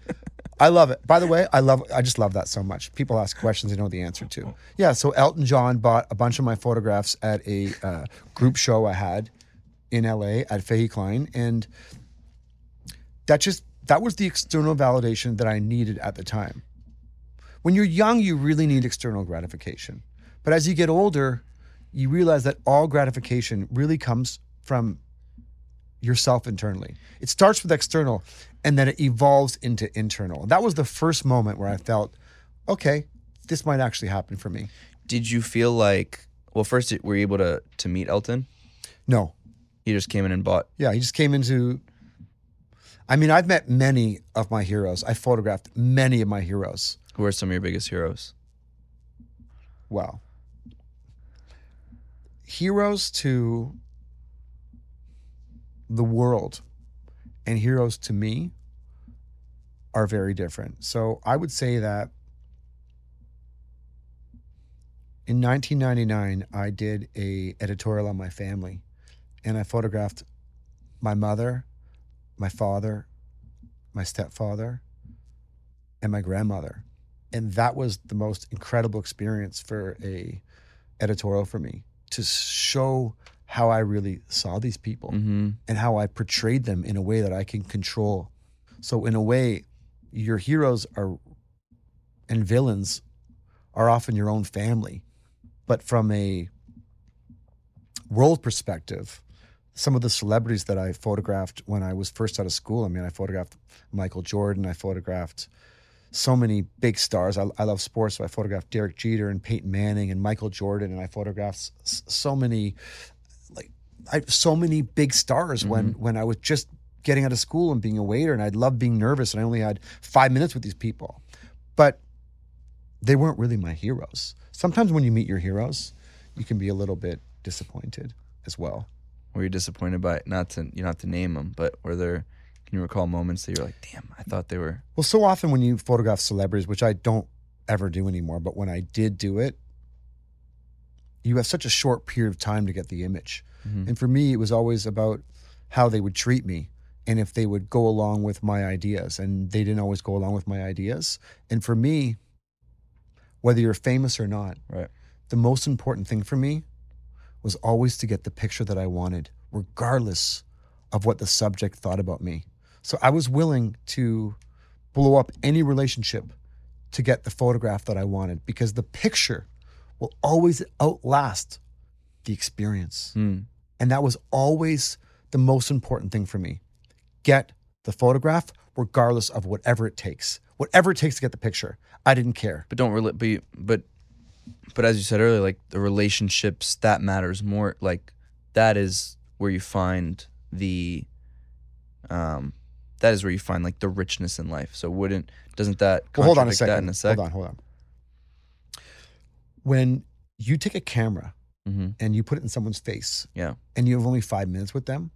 I love it. By the way, I love. I just love that so much. People ask questions they know the answer to. Yeah. So Elton John bought a bunch of my photographs at a uh, group show I had in LA at Fahey Klein, and that just that was the external validation that I needed at the time. When you're young, you really need external gratification, but as you get older, you realize that all gratification really comes from yourself internally. It starts with external and then it evolves into internal. That was the first moment where I felt, okay, this might actually happen for me. Did you feel like? Well, first, were you able to to meet Elton? No. He just came in and bought. Yeah, he just came into I mean, I've met many of my heroes. I photographed many of my heroes. Who are some of your biggest heroes? Wow. Heroes to the world and heroes to me are very different. So I would say that in 1999 I did a editorial on my family and I photographed my mother, my father, my stepfather, and my grandmother. And that was the most incredible experience for a editorial for me to show how I really saw these people Mm-hmm. and how I portrayed them in a way that I can control. So in a way, your heroes are and villains are often your own family. But from a world perspective, some of the celebrities that I photographed when I was first out of school, I mean, I photographed Michael Jordan, I photographed so many big stars. I, I love sports, so I photographed Derek Jeter and Peyton Manning and Michael Jordan, and I photographed s- so many, like, I so many big stars mm-hmm. when when I was just getting out of school and being a waiter, and I loved being nervous, and I only had five minutes with these people, but they weren't really my heroes. Sometimes when you meet your heroes, you can be a little bit disappointed as well. Were you disappointed by not to you don't have to name them, but were there? Can you recall moments that you're like, damn, I thought they were. Well, so often when you photograph celebrities, which I don't ever do anymore, but when I did do it, you have such a short period of time to get the image. Mhm. And for me, it was always about how they would treat me and if they would go along with my ideas. And they didn't always go along with my ideas. And for me, whether you're famous or not, Right. the most important thing for me was always to get the picture that I wanted, regardless of what the subject thought about me. So I was willing to blow up any relationship to get the photograph that I wanted because the picture will always outlast the experience. Hmm. And that was always the most important thing for me. Get the photograph regardless of whatever it takes. Whatever it takes to get the picture. I didn't care. But don't really. But but but as you said earlier, like the relationships that matters more. Like that is where you find the um that is where you find like the richness in life. So wouldn't doesn't that Well, hold on a contradict that second. in a sec? Hold on, hold on. When you take a camera Mm-hmm. and you put it in someone's face Yeah. and you have only five minutes with them,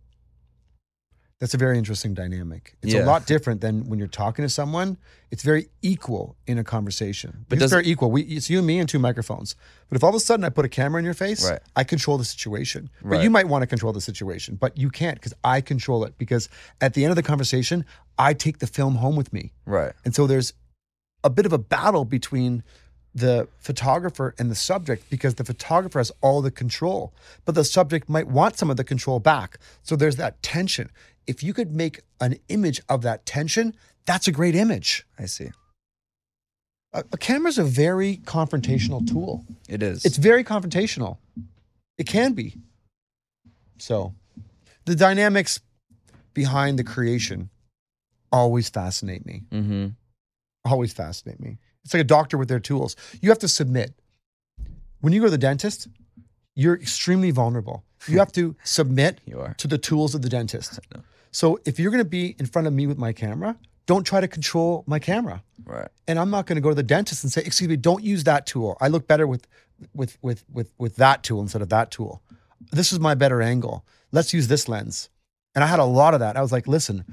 that's a very interesting dynamic. It's Yeah. a lot different than when you're talking to someone. It's very equal in a conversation. But it's very equal. We, it's you and me and two microphones. But if all of a sudden I put a camera in your face, Right. I control the situation. But Right. you might want to control the situation, but you can't because I control it. Because at the end of the conversation, I take the film home with me. Right. And so there's a bit of a battle between the photographer and the subject because the photographer has all the control, but the subject might want some of the control back. So there's that tension. If you could make an image of that tension, that's a great image. I see. A, a camera's a very confrontational tool. It is. It's very confrontational. It can be. So the dynamics behind the creation always fascinate me. mm-hmm. always fascinate me. It's like a doctor with their tools. You have to submit. When you go to the dentist, you're extremely vulnerable. You <laughs> have to submit You are. to the tools of the dentist. So if you're going to be in front of me with my camera, don't try to control my camera. Right. And I'm not going to go to the dentist and say, "Excuse me, don't use that tool. I look better with with with with with that tool instead of that tool. This is my better angle. Let's use this lens." And I had a lot of that. I was like, "Listen,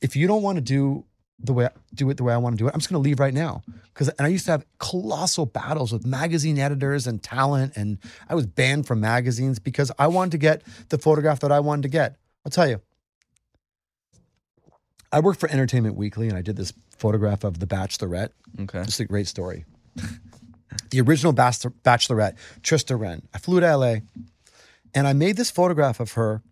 if you don't want to do the way do it the way I want to do it. I'm just going to leave right now because and I used to have colossal battles with magazine editors and talent, and I was banned from magazines because I wanted to get the photograph that I wanted to get. I'll tell you, I worked for Entertainment Weekly, and I did this photograph of the Bachelorette. Okay. It's a great story. <laughs> the original Bachelor- Bachelorette, Trista Rehn. I flew to LA, and I made this photograph of her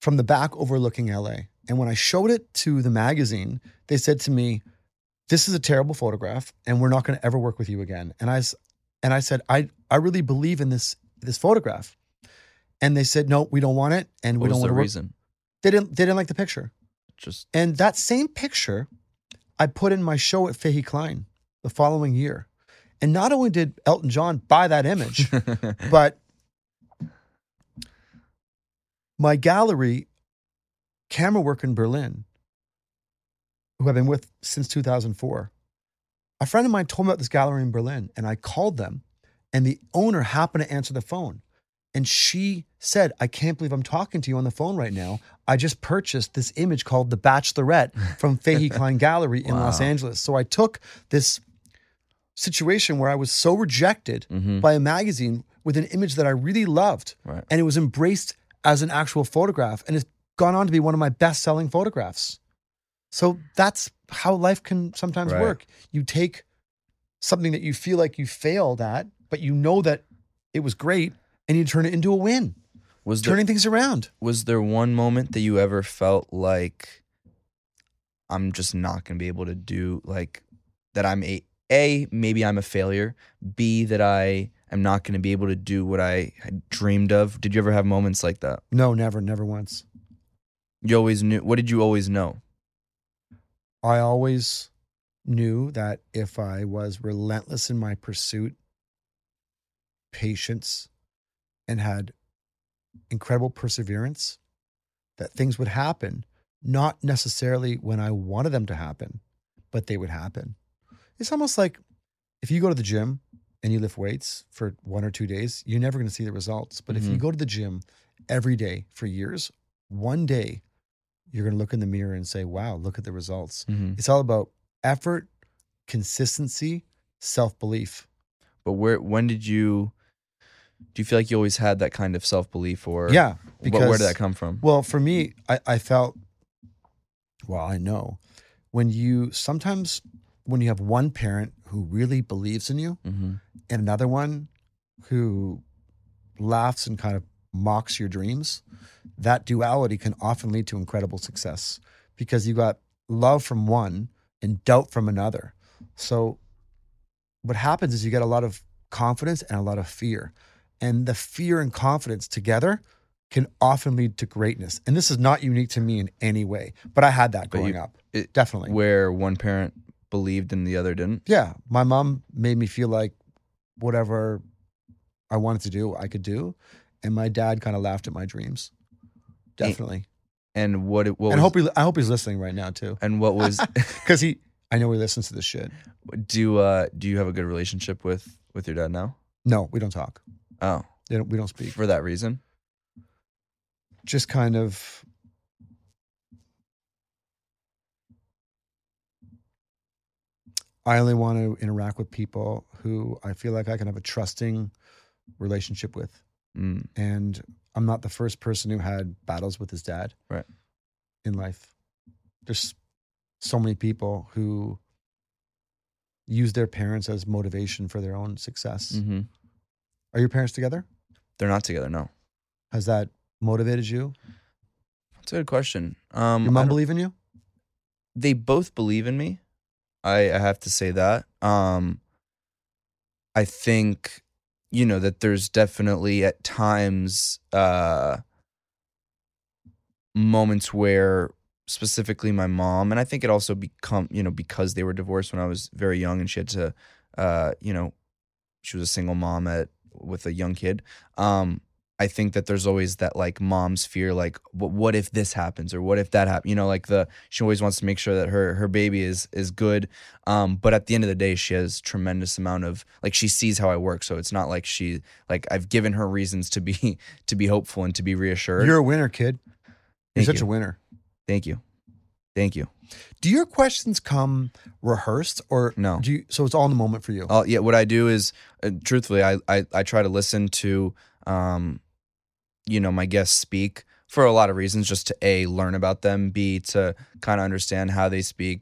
from the back overlooking LA. And when I showed it to the magazine, they said to me, "This is a terrible photograph, and we're not going to ever work with you again." And I, and I said, "I, I really believe in this this photograph." And they said, "No, we don't want it, and we don't was want the to work." reason? They didn't. They didn't like the picture. Just And that same picture, I put in my show at Fahey Klein the following year. And not only did Elton John buy that image, <laughs> but my gallery, camera work in Berlin, who I've been with since 2004, a friend of mine told me about this gallery in Berlin, and I called them, and the owner happened to answer the phone. And she said, I can't believe I'm talking to you on the phone right now. I just purchased this image called The Bachelorette from <laughs> Fahey Klein Gallery in Los Angeles. So I took this situation where I was so rejected Mhm. by a magazine with an image that I really loved. Right. And it was embraced as an actual photograph. And it's gone on to be one of my best selling photographs. So that's how life can sometimes Right. work. You take something that you feel like you failed at, but you know that it was great, and you turn it into a win, was there turning things around. was there one moment that you ever felt like I'm just not gonna be able to do like that I'm a a maybe I'm a failure. B that I am not gonna be able to do what I had dreamed of. Did you ever have moments like that? No, never, never once. You always knew. What did you always know? I always knew that if I was relentless in my pursuit, patience, and had incredible perseverance, that things would happen, not necessarily when I wanted them to happen, but they would happen. It's almost like if you go to the gym and you lift weights for one or two days, you're never going to see the results. But if you Mhm. go to the gym every day for years, one day you're going to look in the mirror and say, wow, look at the results. Mm-hmm. It's all about effort, consistency, self belief. But where? When did you? Do you feel like you always had that kind of self belief, or Yeah. Because, where did that come from? Well, for me, I, I felt, well, I know when you sometimes, when you have one parent who really believes in you Mm-hmm. and another one who laughs and kind of mocks your dreams, that duality can often lead to incredible success because you got love from one and doubt from another. So what happens is you get a lot of confidence and a lot of fear. And the fear and confidence together can often lead to greatness. And this is not unique to me in any way, but I had that But you- growing up. it- Definitely. Where one parent believed and the other didn't. Yeah, my mom made me feel like whatever I wanted to do, I could do, and my dad kind of laughed at my dreams. Definitely, And what? It, what and was, hope he, I hope he's listening right now too, and what was? <laughs> because he, I know he listens to this shit. do uh do you have a good relationship with with your dad now? No, we don't talk. Oh, They don't, we don't speak. for that reason. Just kind of. I only want to interact with people who I feel like I can have a trusting relationship with. Mm. and I'm not the first person who had battles with his dad. Right. In life, there's so many people who use their parents as motivation for their own success. hmm Are your parents together? They're not together. No, Has that motivated you? that's a good question. Um, Your mom believe in you? they both believe in me. I, I have to say that. Um, I think you know that there's definitely at times uh, moments where specifically my mom and I think it also become you know because they were divorced when I was very young and she had to uh, you know she was a single mom at with a young kid. Um, I think that there's always that like mom's fear, like, what, what if this happens or what if that happens? You know, like the she always wants to make sure that her her baby is is good. Um, but at the end of the day, she has tremendous amount of like she sees how I work, so it's not like she like I've given her reasons to be <laughs> to be hopeful and to be reassured. You're a winner, kid. You're Thank such you. a winner. Thank you. Thank you. Do your questions come rehearsed or No. Do you, so it's all in the moment for you. Uh, yeah, what I do is, uh, truthfully, I, I I try to listen to, um, you know, my guests speak for a lot of reasons, just to a learn about them, b to kind of understand how they speak,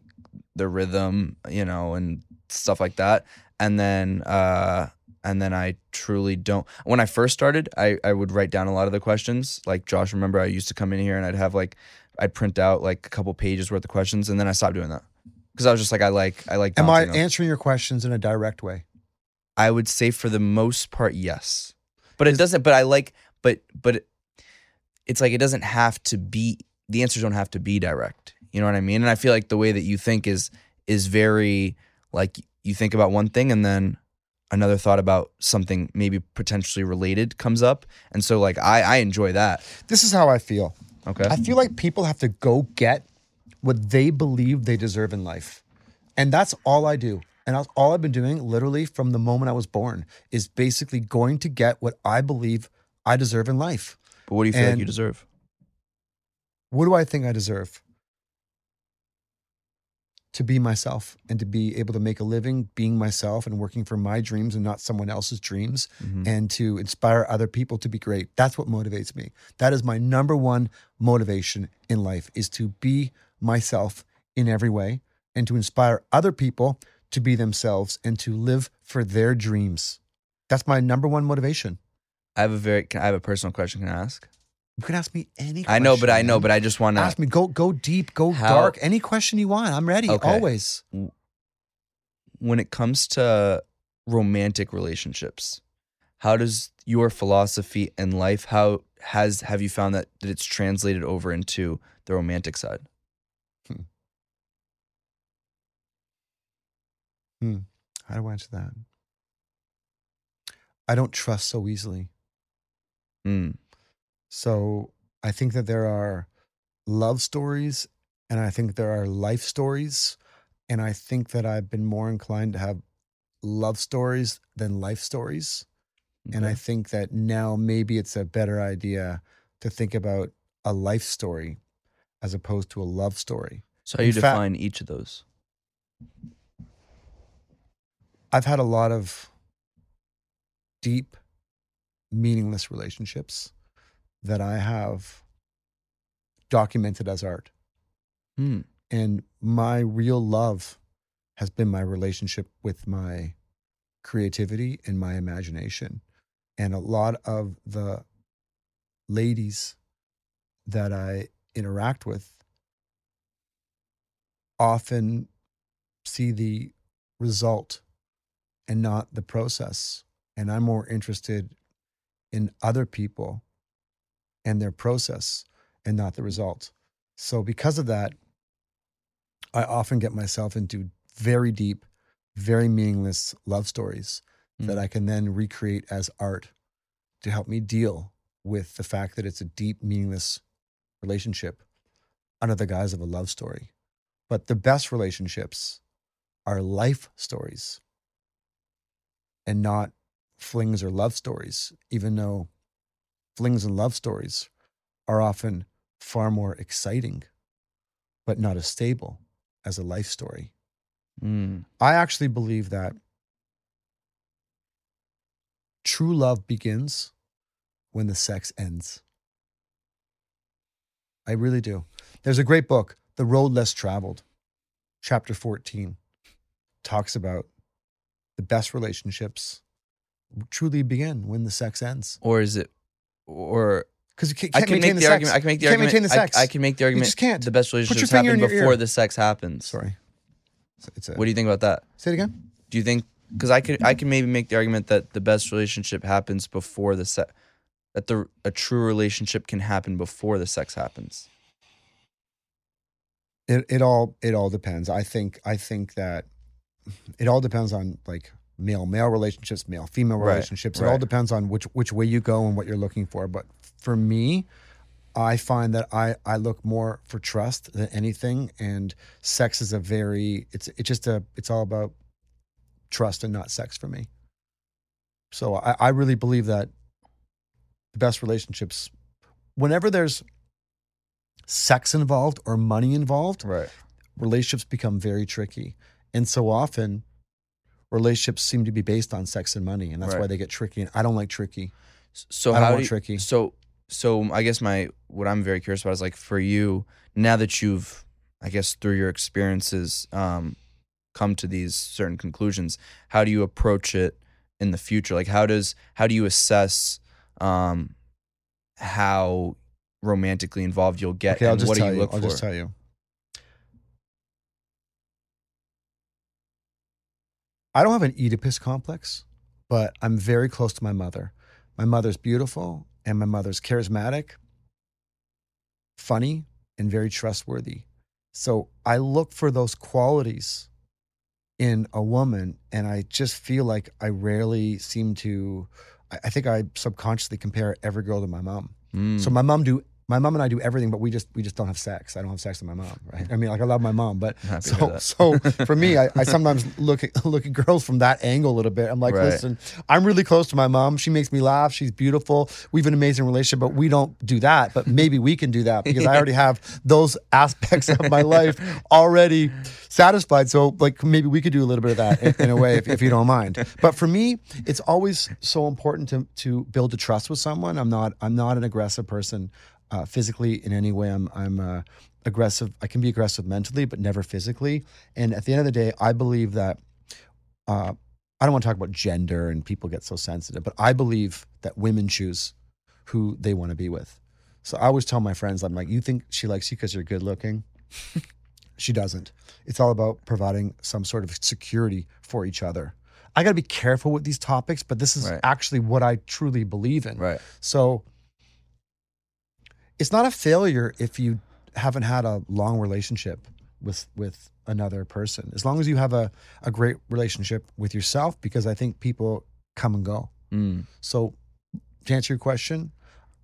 the rhythm, you know, and stuff like that, and then uh, and then I truly don't. When I first started, I I would write down a lot of the questions. Like Josh, remember I used to come in here and I'd have like I'd print out like a couple pages worth of questions, and then I stopped doing that because I was just like I like I like. Am I them. answering your questions in a direct way? I would say for the most part, yes. But it doesn't. But I like. But but it's like it doesn't have to be. The answers don't have to be direct. You know what I mean? And I feel like the way that you think is is very like you think about one thing and then another thought about something maybe potentially related comes up, and so like I I enjoy that. This is how I feel. Okay. I feel like people have to go get what they believe they deserve in life. And that's all I do. And that's all I've been doing literally from the moment I was born is basically going to get what I believe I deserve in life. but what do you feel like you deserve? What do I think I deserve? To be myself and to be able to make a living being myself and working for my dreams and not someone else's dreams Mhm. and to inspire other people to be great. That's what motivates me. That is my number one motivation in life is to be myself in every way and to inspire other people to be themselves and to live for their dreams. That's my number one motivation. I have a very I have a personal question? Can I ask? You can ask me any I know, but I know, but I just want to. ask me go go deep, go How- dark, any question you want. I'm ready Okay. always. when it comes to romantic relationships how does your philosophy in life how has have you found that, that it's translated over into the romantic side Hmm. How do I answer that? I don't trust so easily. mm. So I think that there are love stories and I think there are life stories. And I think that I've been more inclined to have love stories than life stories. And I think that now maybe it's a better idea to think about a life story as opposed to a love story. so how you in define each of those I've had a lot of deep, meaningless relationships that I have documented as art. hmm. And my real love has been my relationship with my creativity and my imagination. And a lot of the ladies that I interact with often see the result and not the process. And I'm more interested in other people and their process and not the result. So, because of that, I often get myself into very deep, very meaningless love stories that Mm. I can then recreate as art to help me deal with the fact that it's a deep, meaningless relationship under the guise of a love story. But the best relationships are life stories and not flings or love stories, even though flings and love stories are often far more exciting, but not as stable as a life story. Mm. I actually believe that true love begins when the sex ends. I really do. There's a great book, The Road Less Traveled, chapter 14, talks about the best relationships truly begin when the sex ends. or is it or Because you can't, i can't maintain make the, the, sex. argument i can make the You can't argument maintain the I- sex. I, can make the argument. You argument just can't. the best relationships happen before the sex happens Sorry. It's a, what do you think about that say it again. do you think because i could i can maybe make the argument that the best relationship happens before the sex that the a true relationship can happen before the sex happens It it all it all depends. I think I think that it all depends on like male male relationships, male female Right, relationships. It all depends on which which way you go and what you're looking for. But for me, I find that I I look more for trust than anything, and sex is a very it's it's just a it's all about trust and not sex for me. So I, I really believe that the best relationships, whenever there's sex involved or money involved, Right. relationships become very tricky. And so often, relationships seem to be based on sex and money, and that's why they get tricky. And I don't like tricky. So I don't how want do you- tricky. So so I guess my what I'm very curious about is like for you now that you've I guess through your experiences um come to these certain conclusions, how do you approach it in the future? Like how does how do you assess um how romantically involved you'll get Okay, I'll and just what do tell you you. look I'll for? just tell you. I don't have an Oedipus complex, but I'm very close to my mother. My mother's beautiful, and my mother's charismatic, funny, and very trustworthy. So I look for those qualities in a woman, and I just feel like I rarely seem to. I think I subconsciously compare every girl to my mom. Mm. So my mom do my mom and I do everything, but we just we just don't have sex. I don't have sex with my mom, right? I mean, like I love my mom, but so so for me, I, I sometimes look at <laughs> look at girls from that angle a little bit. I'm like, Right. listen, I'm really close to my mom. She makes me laugh. She's beautiful. We have an amazing relationship, but we don't do that. But maybe we can do that <laughs> because I already have those aspects of my life already satisfied. So like maybe we could do a little bit of that in, in a way, if, if you don't mind. But for me, it's always so important to to build a trust with someone. I'm not I'm not an aggressive person uh, physically in any way. I'm I'm uh, aggressive. I can be aggressive mentally, but never physically. And at the end of the day, I believe that. Uh, I don't want to talk about gender and people get so sensitive, but I believe that women choose who they want to be with. So I always tell my friends, I'm like, you think she likes you because you're good looking? <laughs> she doesn't. It's all about providing some sort of security for each other. I got to be careful with these topics, but this is Right. actually what I truly believe in. right. So it's not a failure if you haven't had a long relationship with with another person. As long as you have a, a great relationship with yourself, because I think people come and go. Mm. So to answer your question,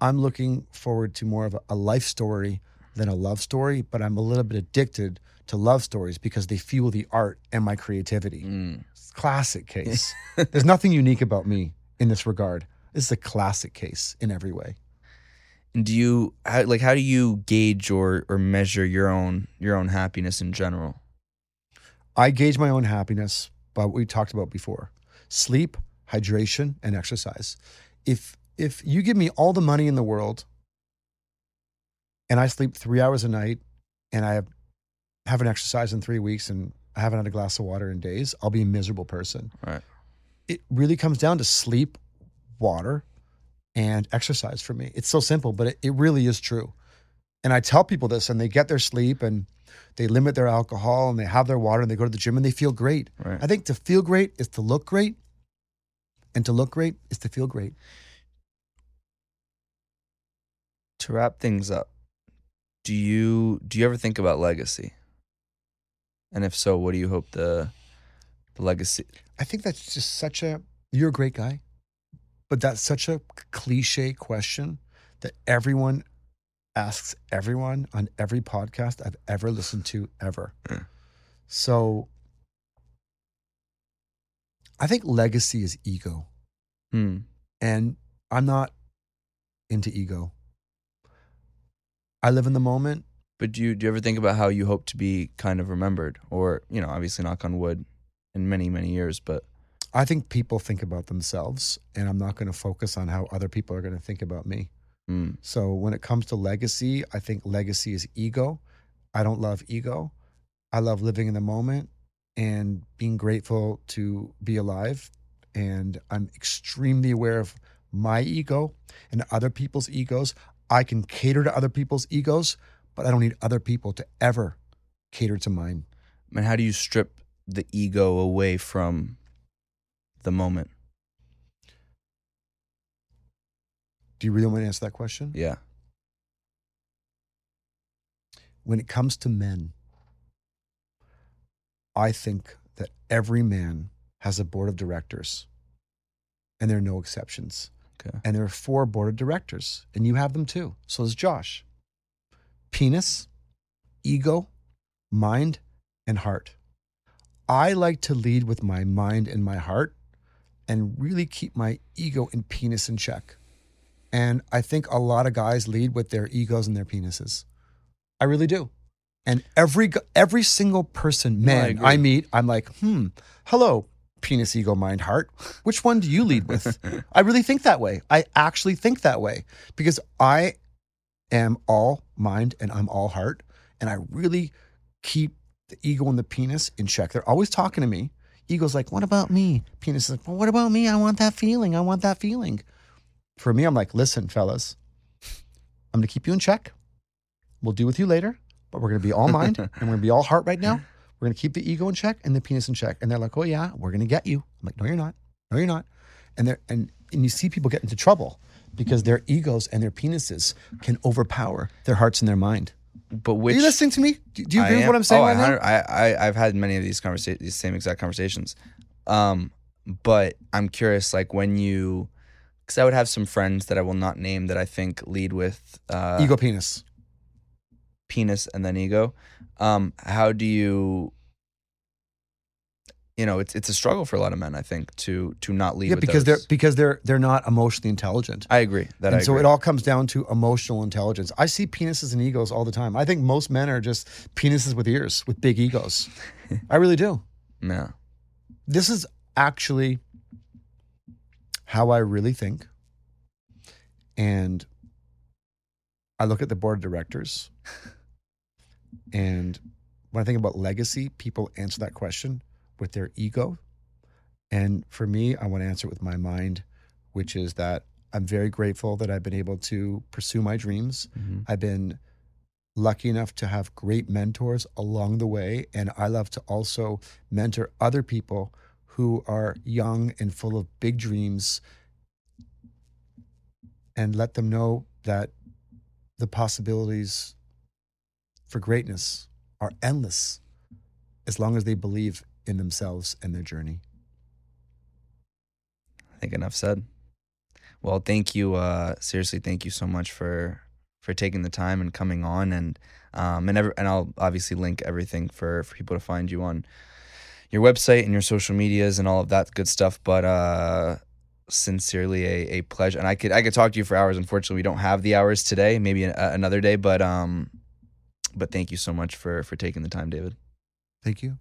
I'm looking forward to more of a, a life story than a love story, but I'm a little bit addicted to love stories because they fuel the art and my creativity. Mm. Classic case. There's nothing unique about me in this regard. This is a classic case in every way. And do you how, like how do you gauge or or measure your own your own happiness in general? I gauge my own happiness by what we talked about before sleep, hydration, and exercise. If if you give me all the money in the world and I sleep three hours a night and I haven't exercised in three weeks and I haven't had a glass of water in days, I'll be a miserable person. Right. It really comes down to sleep, water, and exercise for me. It's so simple, but it, it really is true. And I tell people this and they get their sleep and they limit their alcohol and they have their water and they go to the gym and they feel great. Right. I think to feel great is to look great, and to look great is to feel great. to wrap things up, do you do you ever think about legacy? And if so, what do you hope the the legacy? I think that's just such a you're a great guy, but that's such a cliche question that everyone asks everyone on every podcast I've ever listened to ever. Mm. So I think legacy is ego. Hmm. And I'm not into ego. I live in the moment. But do you do you ever think about how you hope to be kind of remembered, or you know, obviously knock on wood, in many many years, but I think people think about themselves, and I'm not going to focus on how other people are going to think about me. mm, So when it comes to legacy, I think legacy is ego. I don't love ego. I love living in the moment and being grateful to be alive. And I'm extremely aware of my ego and other people's egos. I can cater to other people's egos, but I don't need other people to ever cater to mine. and how do you strip the ego away from the moment? Do you really want to answer that question? Yeah. when it comes to men, I think that every man has a board of directors, and there are no exceptions. Okay. And there are four board of directors, and you have them too. So does Josh. Penis, ego, mind, and heart. I like to lead with my mind and my heart and really keep my ego and penis in check. And I think a lot of guys lead with their egos and their penises. I really do. And every every single person, No, I man. I meet, I'm like, hmm, hello, penis, ego, mind, heart. Which one do you lead with? <laughs> I really think that way. I actually think that way because I am all mind and I'm all heart. And I really keep the ego and the penis in check. They're always talking to me. Ego's like, what about me? Penis is like, well, what about me? I want that feeling. I want that feeling. For me, I'm like, listen, fellas, I'm going to keep you in check. We'll deal with you later, but we're going to be all <laughs> mind and we're going to be all heart right now. We're going to keep the ego in check and the penis in check. And they're like, oh, yeah, we're going to get you. I'm like, no, you're not. No, you're not. And they're, and, and you see people get into trouble because their egos and their penises can overpower their hearts and their mind. But Are you listening to me? Do, you agree with what I'm saying oh, right now? I, I I've had many of these conversations, these same exact conversations. Um, but I'm curious, like when you, because I would have some friends that I will not name that I think lead with uh, ego penis. penis and then ego. Um, how do you? You know, it's it's a struggle for a lot of men. I think to to not lead. Yeah, because those. they're because they're they're not emotionally intelligent. I agree that I so agree. it all comes down to emotional intelligence. I see penises and egos all the time. I think most men are just penises with ears, with big egos. <laughs> I really do. yeah. This is actually how I really think. And I look at the board of directors. <laughs> And when I think about legacy, people answer that question with their ego. And for me, I want to answer it with my mind, which is that I'm very grateful that I've been able to pursue my dreams. Mhm. I've been lucky enough to have great mentors along the way. And I love to also mentor other people who are young and full of big dreams and let them know that the possibilities for greatness are endless as long as they believe in themselves and their journey. I think enough said. Well, thank you. Uh, seriously, thank you so much for for taking the time and coming on, and um, and every, and I'll obviously link everything for for people to find you on your website and your social medias and all of that good stuff. But uh, sincerely, a, a pleasure, and I could I could talk to you for hours. Unfortunately, we don't have the hours today. Maybe a, another day, but um, but thank you so much for for taking the time, David. Thank you.